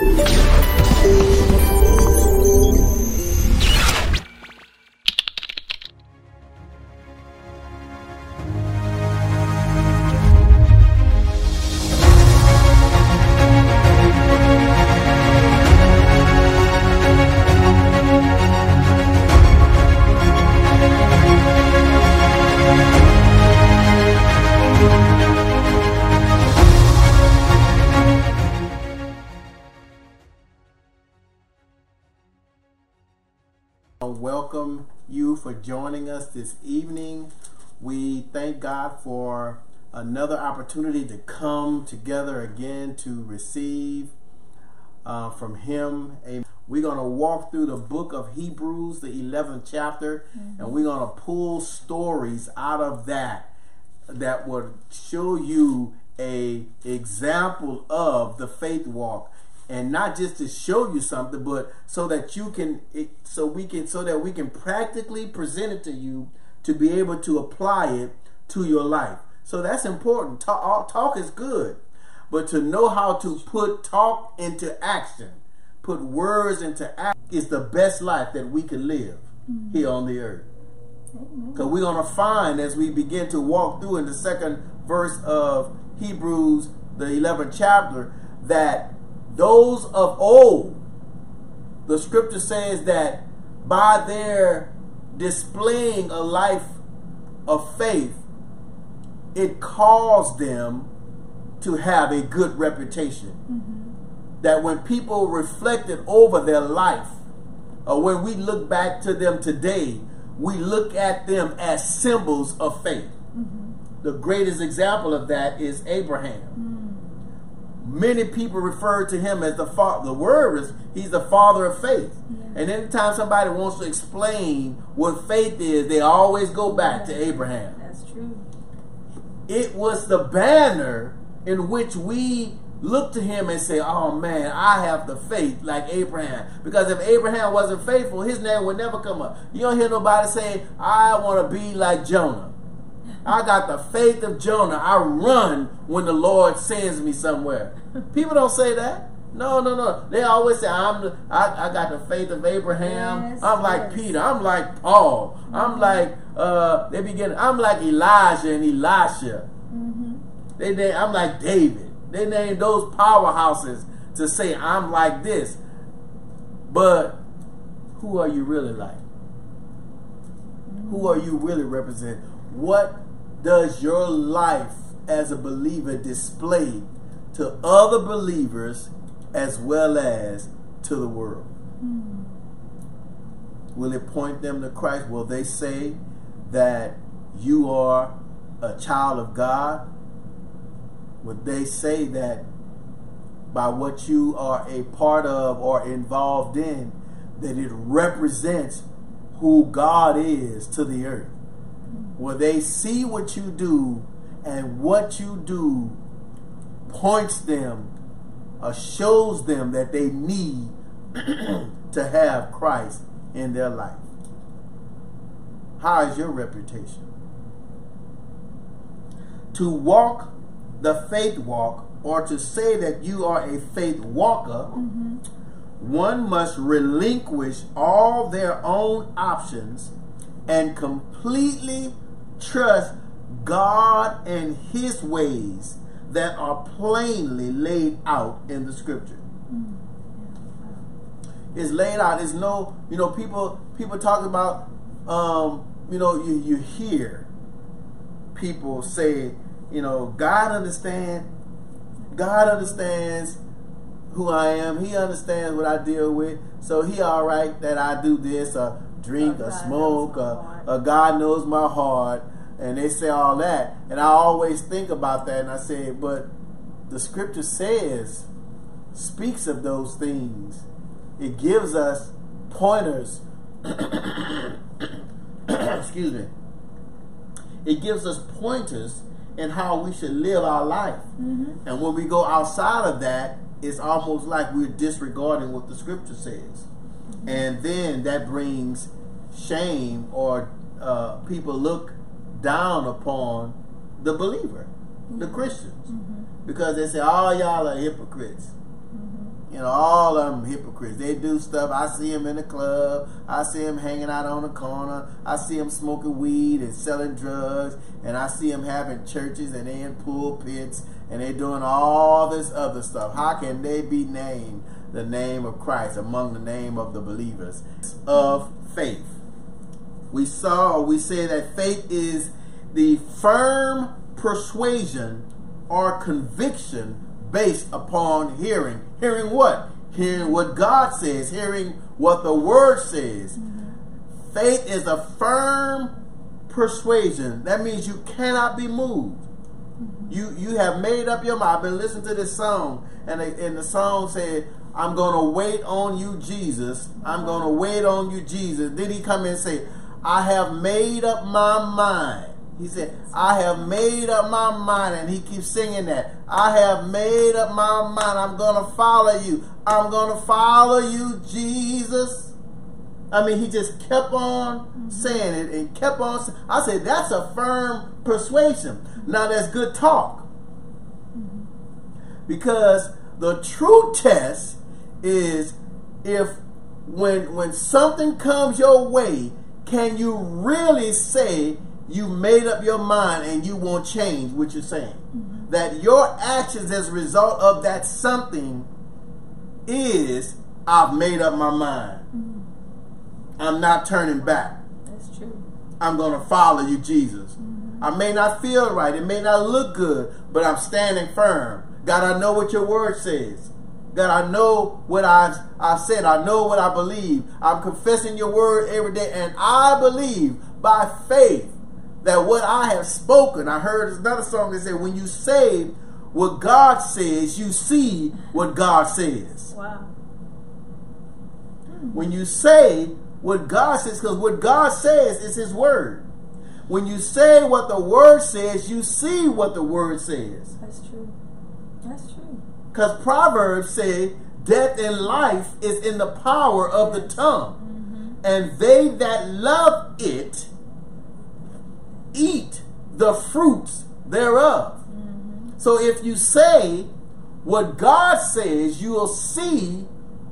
you this evening. We thank God for another opportunity to come together again to receive uh, from Him. Amen. We're going to walk through the book of Hebrews, the 11th chapter, mm-hmm. and we're going to pull stories out of that that would show you a example of the faith walk and not just to show you something, but so that you can, so we can, so that we can practically present it to you to be able to apply it to your life. So that's important. Talk, talk is good, but to know how to put talk into action, put words into action, is the best life that we can live mm-hmm. here on the earth. Because we're going to find as we begin to walk through in the second verse of Hebrews, the 11th chapter, that those of old, the scripture says that by their displaying a life of faith, it caused them to have a good reputation. Mm-hmm. That when people reflected over their life, or when we look back to them today, we look at them as symbols of faith. Mm-hmm. The greatest example of that is Abraham. Mm-hmm many people refer to him as the father. The word is he's the father of faith. Yeah. And anytime somebody wants to explain what faith is, they always go back yeah. to Abraham. That's true. It was the banner in which we look to him and say, "Oh man, I have the faith like Abraham." Because if Abraham wasn't faithful, his name would never come up. You don't hear nobody say, "I want to be like Jonah." I got the faith of Jonah. I run when the Lord sends me somewhere. People don't say that. No, no, no. They always say I'm. The, I, I got the faith of Abraham. Yes, I'm like yes. Peter. I'm like Paul. Mm-hmm. I'm like uh. They begin. I'm like Elijah and Elisha. Mm-hmm. They, they. I'm like David. They name those powerhouses to say I'm like this. But who are you really like? Who are you really representing? What does your life as a believer display to other believers as well as to the world? Mm. Will it point them to Christ? Will they say that you are a child of God? Would they say that by what you are a part of or involved in, that it represents who God is to the earth? Will they see what you do and what you do points them or shows them that they need to have Christ in their life. How is your reputation? To walk the faith walk or to say that you are a faith walker, mm-hmm. one must relinquish all their own options and completely trust God and His ways that are plainly laid out in the Scripture. It's laid out. It's no, you know, people people talk about, um, you know, you you hear people say, you know, God understands. God understands who I am. He understands what I deal with. So he all right that I do this or drink or smoke or, or God knows my heart and they say all that. And I always think about that and I say, but the scripture says, speaks of those things. It gives us pointers. Excuse me. It gives us pointers in how we should live our life. Mm-hmm. And when we go outside of that, it's almost like we're disregarding what the scripture says. Mm-hmm. And then that brings shame or uh, people look down upon the believer, the Christians, mm-hmm. because they say, "All y'all are hypocrites." Mm-hmm. You know, all of them hypocrites. They do stuff. I see them in the club. I see them hanging out on the corner. I see them smoking weed and selling drugs. And I see them having churches and they in pulpits and they doing all this other stuff. How can they be named the name of Christ among the name of the believers of faith? We saw, we say that faith is the firm persuasion or conviction based upon hearing. Hearing what? Hearing what God says, hearing what the Word says. Mm-hmm. Faith is a firm persuasion. That means you cannot be moved. Mm-hmm. You you have made up your mind. I've been listening to this song, and the, and the song said, "I'm going to wait on you, Jesus. I'm going to wait on you, Jesus." Then he come in and say, "I have made up my mind." He said, I have made up my mind. And he keeps singing that. I have made up my mind. I'm going to follow you. I'm going to follow you, Jesus. I mean, he just kept on mm-hmm. saying it and kept on. I said, that's a firm persuasion. Now, that's good talk. Mm-hmm. Because the true test is if when when something comes your way, can you really say you made up your mind and you won't change what you're saying. Mm-hmm. That your actions as a result of that something is I've made up my mind. Mm-hmm. I'm not turning back. That's true. I'm going to follow you, Jesus. Mm-hmm. I may not feel right. It may not look good, but I'm standing firm. God, I know what your word says. God, I know what I've, I've said. I know what I believe. I'm confessing your word every day, and I believe by faith that what I have spoken, I heard another song that said, when you say what God says, you see what God says. Wow. Hmm. When you say what God says, because what God says is His Word. When you say what the Word says, you see what the Word says. That's true. That's true. Because Proverbs say, death and life is in the power of the tongue. Mm-hmm. And they that love it eat the fruits thereof. Mm-hmm. So if you say what God says, you will see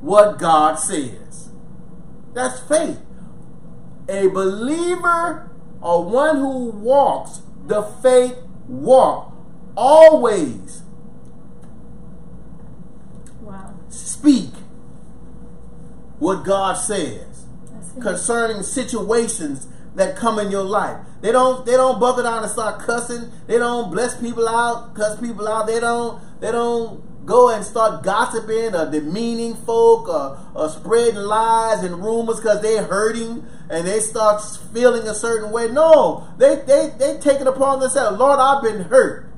what God says. That's faith. A believer or one who walks the faith walk always wow. Speak what God says concerning situations that come in your life. They don't they don't buckle down and start cussing. They don't bless people out, cuss people out. They don't they don't go and start gossiping or demeaning folk or, or spreading lies and rumors because they're hurting and they start feeling a certain way. No, they they they take it upon themselves. Lord, I've been hurt.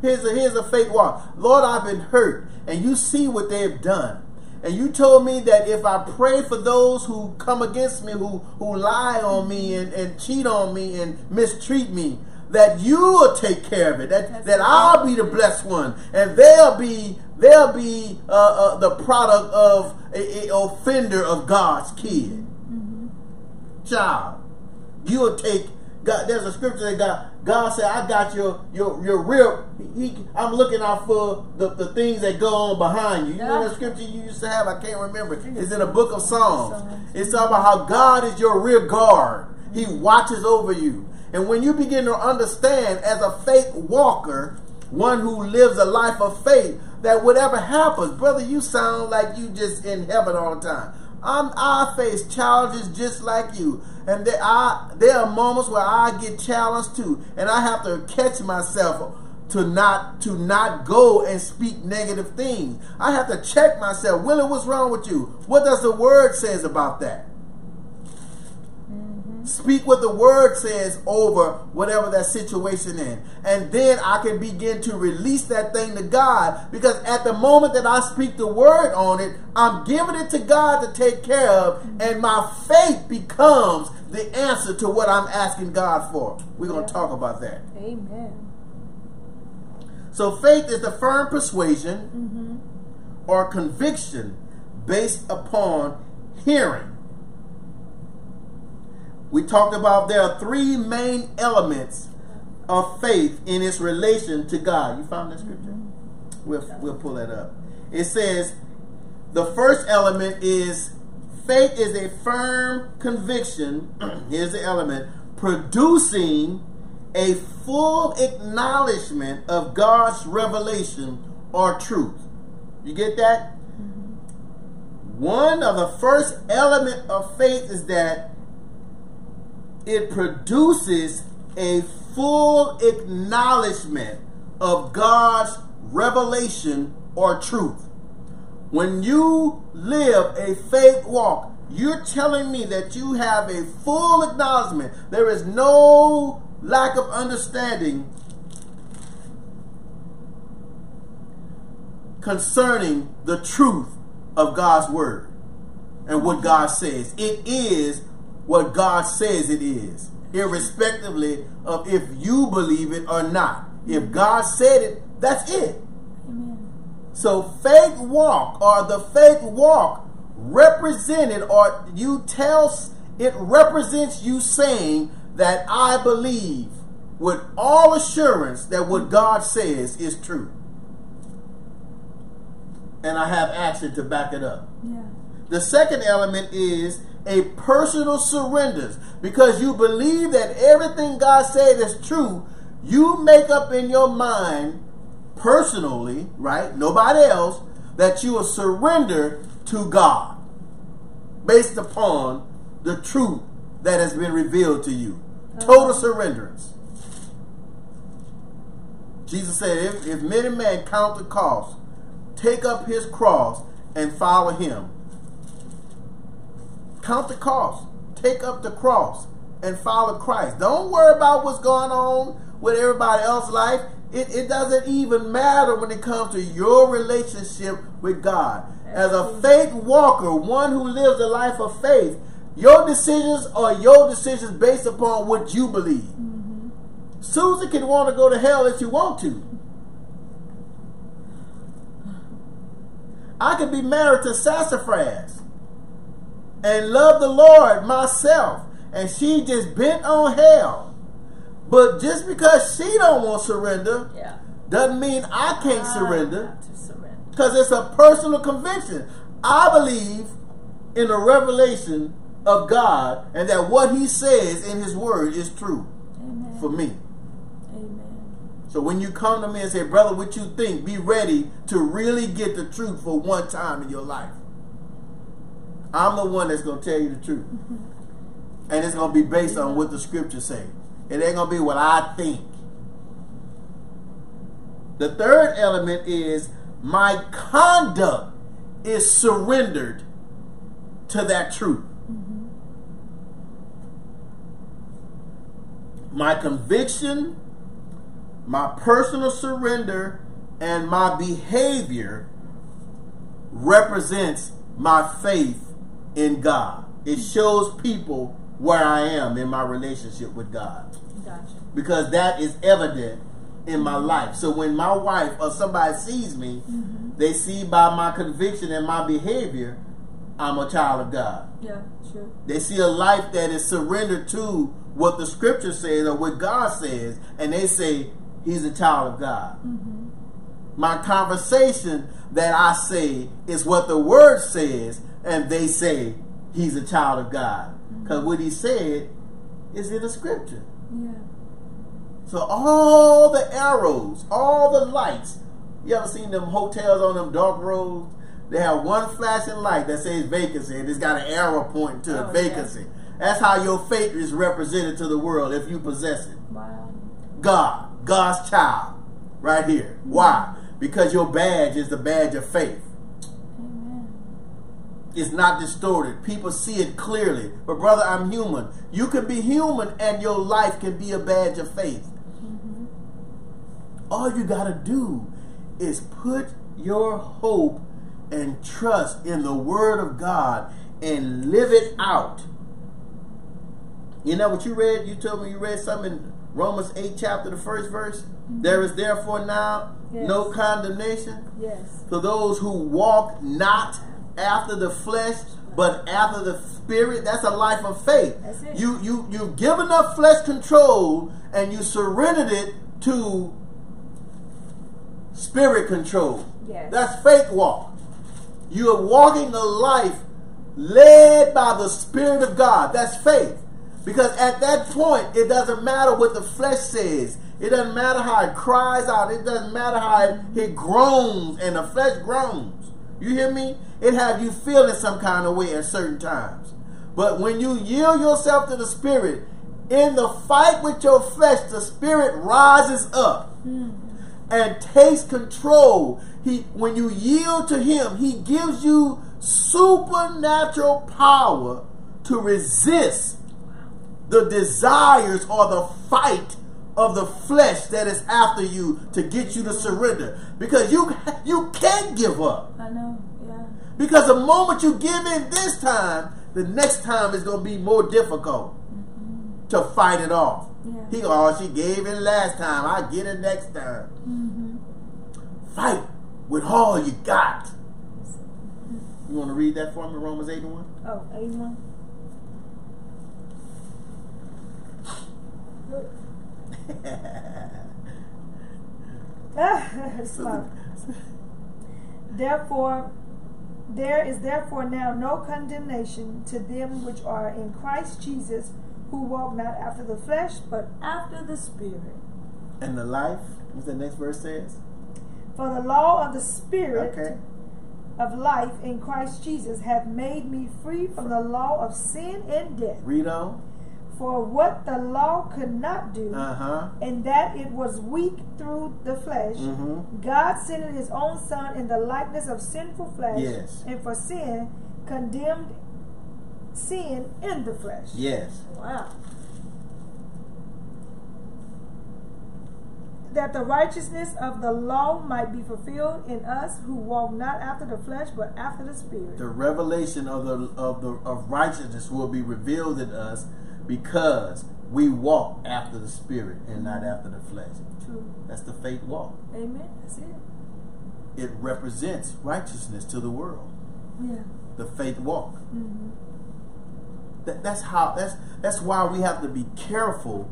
Here's a here's a fake walk. Lord, I've been hurt, and you see what they've done. And you told me that if I pray for those who come against me, who, who lie on me and, and cheat on me and mistreat me, that you will take care of it. That that I'll be the blessed one, and they'll be they'll be uh, uh, the product of a, a, offender of God's kid, mm-hmm. child. You'll take God. There's a scripture that God God said, I got your your your real. He, I'm looking out for the, the things that go on behind you. You yeah. know the scripture you used to have? I can't remember. It's in the book of Psalms. It's talking about how God is your rear guard. He watches over you. And when you begin to understand as a faith walker, one who lives a life of faith, that whatever happens, brother, you sound like you just in heaven all the time. I'm, I face challenges just like you. And there are, there are moments where I get challenged too. And I have to catch myself to not to not go and speak negative things. I have to check myself. Willie, what's wrong with you? What does the word says about that? Speak what the word says over whatever that situation is. And then I can begin to release that thing to God because at the moment that I speak the word on it, I'm giving it to God to take care of, and my faith becomes the answer to what I'm asking God for. We're going to talk about that. Amen. So faith is the firm persuasion mm-hmm. or conviction based upon hearing we talked about there are three main elements of faith in its relation to God. You found that scripture? We'll, we'll pull that up. It says, the first element is faith is a firm conviction. Here's the element producing a full acknowledgement of God's revelation or truth. You get that? Mm-hmm. One of the first element of faith is that it produces a full acknowledgement of God's revelation or truth. When you live a faith walk, you're telling me that you have a full acknowledgement. There is no lack of understanding concerning the truth of God's word and what God says. It is what God says it is, irrespectively of if you believe it or not. If God said it, that's it. Amen. So faith walk or the faith walk represented or you tell it represents you saying that I believe with all assurance that what God says is true. And I have action to back it up. Yeah. The second element is a personal surrender. Because you believe that everything God said is true, you make up in your mind personally, right? Nobody else, that you will surrender to God based upon the truth that has been revealed to you. Total oh. surrenderance. Jesus said, if, if many men count the cost, take up his cross and follow him. Count the cost. Take up the cross and follow Christ. Don't worry about what's going on with everybody else's life. It, it doesn't even matter when it comes to your relationship with God. As a faith walker, one who lives a life of faith, your decisions are your decisions based upon what you believe. Mm-hmm. Susan can want to go to hell if she want to. I could be married to Sassafras and love the Lord myself, and she just bent on hell. But just because she don't want surrender Yeah. doesn't mean I can't I surrender because it's a personal conviction. I believe in the revelation of God and that what He says in His Word is true Amen. for me. Amen. So when you come to me and say, brother, what you think, be ready to really get the truth for one time in your life. I'm the one that's going to tell you the truth. Mm-hmm. And it's going to be based on what the scriptures say. It ain't going to be what I think. The third element is my conduct is surrendered to that truth. Mm-hmm. My conviction my personal surrender and my behavior represents my faith in God. It shows people where I am in my relationship with God Gotcha. because that is evident in my life. So when my wife or somebody sees me, mm-hmm. they see by my conviction and my behavior, I'm a child of God. Yeah. True. They see a life that is surrendered to what the scripture says or what God says, and they say, He's a child of God. Mm-hmm. My conversation that I say is what the word says, and they say, He's a child of God. Because what He said is in the scripture. Yeah. So all the arrows, all the lights. You ever seen them hotels on them dark roads? They have one flashing light that says vacancy, and it's got an arrow pointing to Oh, a vacancy. That's how your faith is represented to the world if you possess it. Wow. God, God's child, right here. Why? Mm-hmm. Because your badge is the badge of faith. It's not distorted. People see it clearly. But brother, I'm human. You can be human and your life can be a badge of faith. Mm-hmm. All you got to do is put your hope and trust in the word of God and live it out. You know what you read? You told me you read something in Romans 8 chapter, the first verse. Mm-hmm. There is therefore now no condemnation Yes. for those who walk not after the flesh but after the spirit that's a life of faith you you you've given up flesh control and you surrendered it to spirit control Yes. that's faith walk You are walking a life led by the Spirit of God. That's faith. Because at that point, it doesn't matter what the flesh says. It doesn't matter how it cries out. It doesn't matter how it, it groans and the flesh groans. You hear me? It have you feeling some kind of way at certain times. But when you yield yourself to the Spirit, in the fight with your flesh, the Spirit rises up hmm. and takes control. He, when you yield to Him, He gives you supernatural power to resist the desires or the fight of the flesh that is after you to get you to surrender because you you can't give up I know. Yeah. because the moment you give in this time the next time is going to be more difficult to fight it off Yeah. he oh she gave in last time i get it next time Mm-hmm. fight with all you got you want to read that for me romans 8 and 1 Oh, 81. Smart. Therefore, there is therefore now no condemnation to them which are in Christ Jesus, who walk not after the flesh, but after the Spirit. and the life what the next verse says For the law of the Spirit okay of life in Christ Jesus hath made me free from the law of sin and death. read on For what the law could not do, uh-huh in that it was weak through the flesh, mm-hmm God sent his own Son in the likeness of sinful flesh, Yes. and for sin, condemned sin in the flesh. yes Wow. That the righteousness of the law might be fulfilled in us who walk not after the flesh, but after the Spirit. the revelation of the of the of righteousness will be revealed in us because we walk after the spirit and not after the flesh. True. That's the faith walk. Amen. That's it. It represents righteousness to the world. Yeah. The faith walk. Mm-hmm. That, that's how that's that's why we have to be careful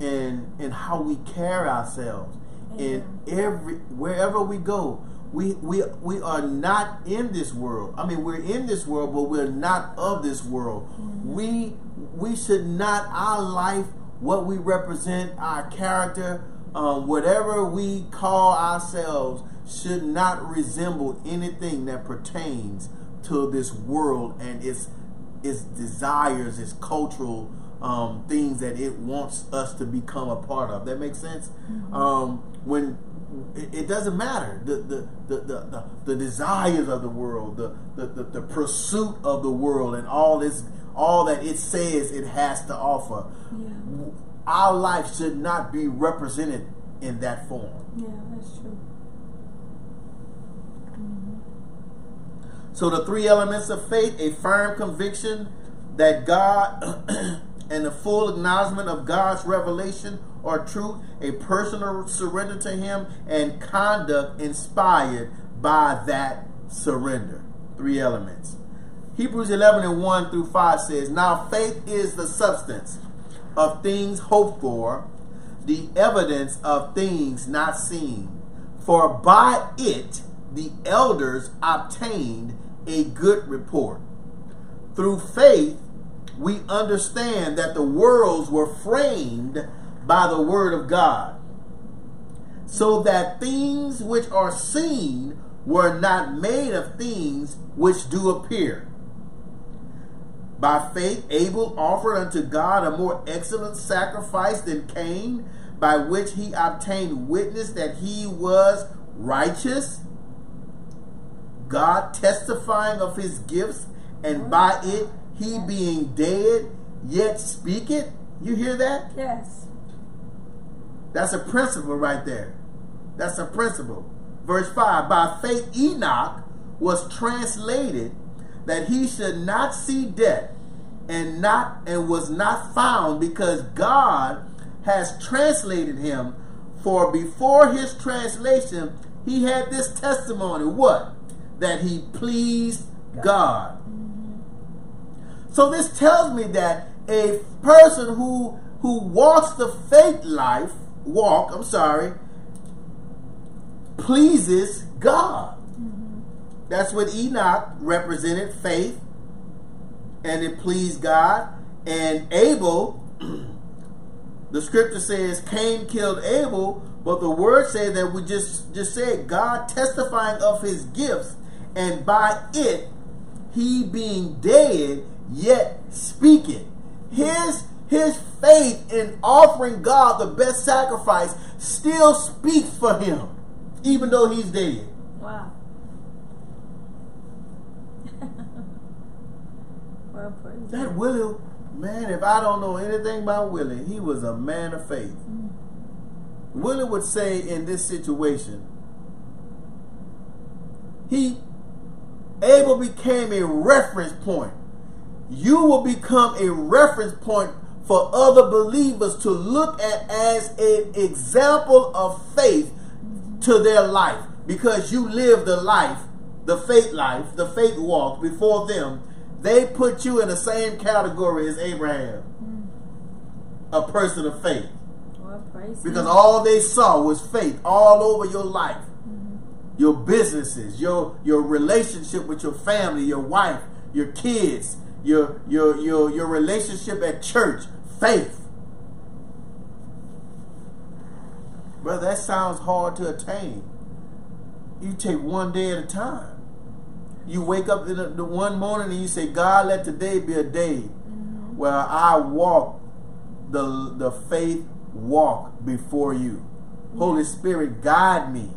in in how we carry ourselves. In every wherever we go, we we we are not in this world. I mean, we're in this world, but we're not of this world. We we should not our life, what we represent, our character, um, whatever we call ourselves, should not resemble anything that pertains to this world and its its desires, its cultural um, things that it wants us to become a part of. That makes sense. Um, when it, it doesn't matter the the, the, the, the the desires of the world, the, the, the, the pursuit of the world, and all this, all that it says it has to offer. Yeah. Our life should not be represented in that form. Yeah, that's true. So the three elements of faith, a firm conviction that God and the full acknowledgement of God's revelation or truth, a personal surrender to him and conduct inspired by that surrender. Three elements. Hebrews 11 and 1 through 5 says, Now faith is the substance of things hoped for, the evidence of things not seen. For by it the elders obtained a good report. Through faith, we understand that the worlds were framed by the word of God, so that things which are seen were not made of things which do appear. By faith, Abel offered unto God a more excellent sacrifice than Cain, by which he obtained witness that he was righteous, God testifying of his gifts, and by it he being dead, yet speaketh. You hear that? Yes. That's a principle right there. That's a principle. Verse 5 By faith, Enoch was translated that he should not see death and not and was not found because God has translated him. For before his translation he had this testimony what? That he pleased God. So this tells me that a person who who walks the faith life walk I'm sorry pleases God That's what Enoch represented faith, and it pleased God. And Abel, the scripture says Cain killed Abel, but the word said that we just just said God testifying of his gifts, and by it he being dead yet speaking. His his faith in offering God the best sacrifice still speaks for him, even though he's dead. Wow. Well, praise That. Willie, man, if I don't know anything about Willie, he was a man of faith. Mm. Willie would say in this situation, he Abel became a reference point. You will become a reference point for other believers to look at as an example of faith to their life because you lived the life, the faith life, the faith walk before them. They put you in the same category as Abraham, hmm. a person of faith. Well, Because God. all they saw was faith all over your life. Hmm. Your businesses, your your relationship with your family, your wife, your kids, your your your your relationship at church, faith. Brother, that sounds hard to attain. You take one day at a time. You wake up in the, the one morning and you say, God, let today be a day where I walk the the faith walk before you. Holy Spirit, guide me,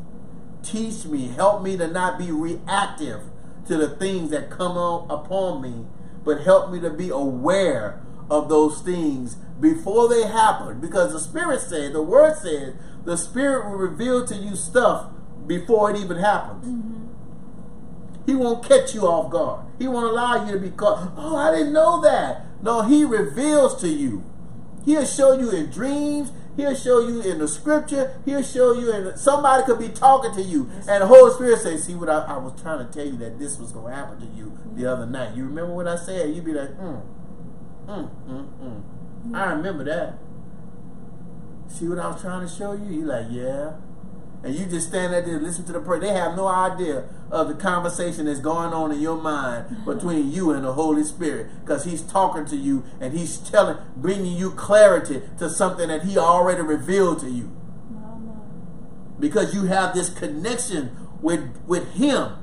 teach me, help me to not be reactive to the things that come on, upon me, but help me to be aware of those things before they happen. Because the Spirit said, the Word said, the Spirit will reveal to you stuff before it even happens. Mm-hmm. He won't catch you off guard. He won't allow you to be caught. Oh, I didn't know that. No, he reveals to you. He'll show you in dreams. He'll show you in the scripture. He'll show you in somebody could be talking to you, and the Holy Spirit says, "See what I, I was trying to tell you that this was going to happen to you the other night. You remember what I said? You'd be like, mm, mm, mm, mm. I remember that. See what I was trying to show you? You like, yeah. And you just stand there and listen to the prayer. They have no idea of the conversation that's going on in your mind mm-hmm. between you and the Holy Spirit because He's talking to you and He's telling, bringing you clarity to something that He already revealed to you because you have this connection with with Him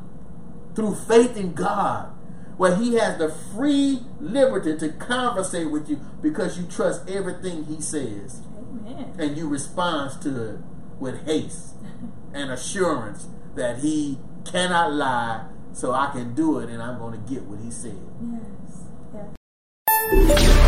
through faith in God, where He has the free liberty to conversate with you because you trust everything He says Amen. and you respond to it with haste and assurance that he cannot lie, so I can do it and I'm going to get what he said. Yes.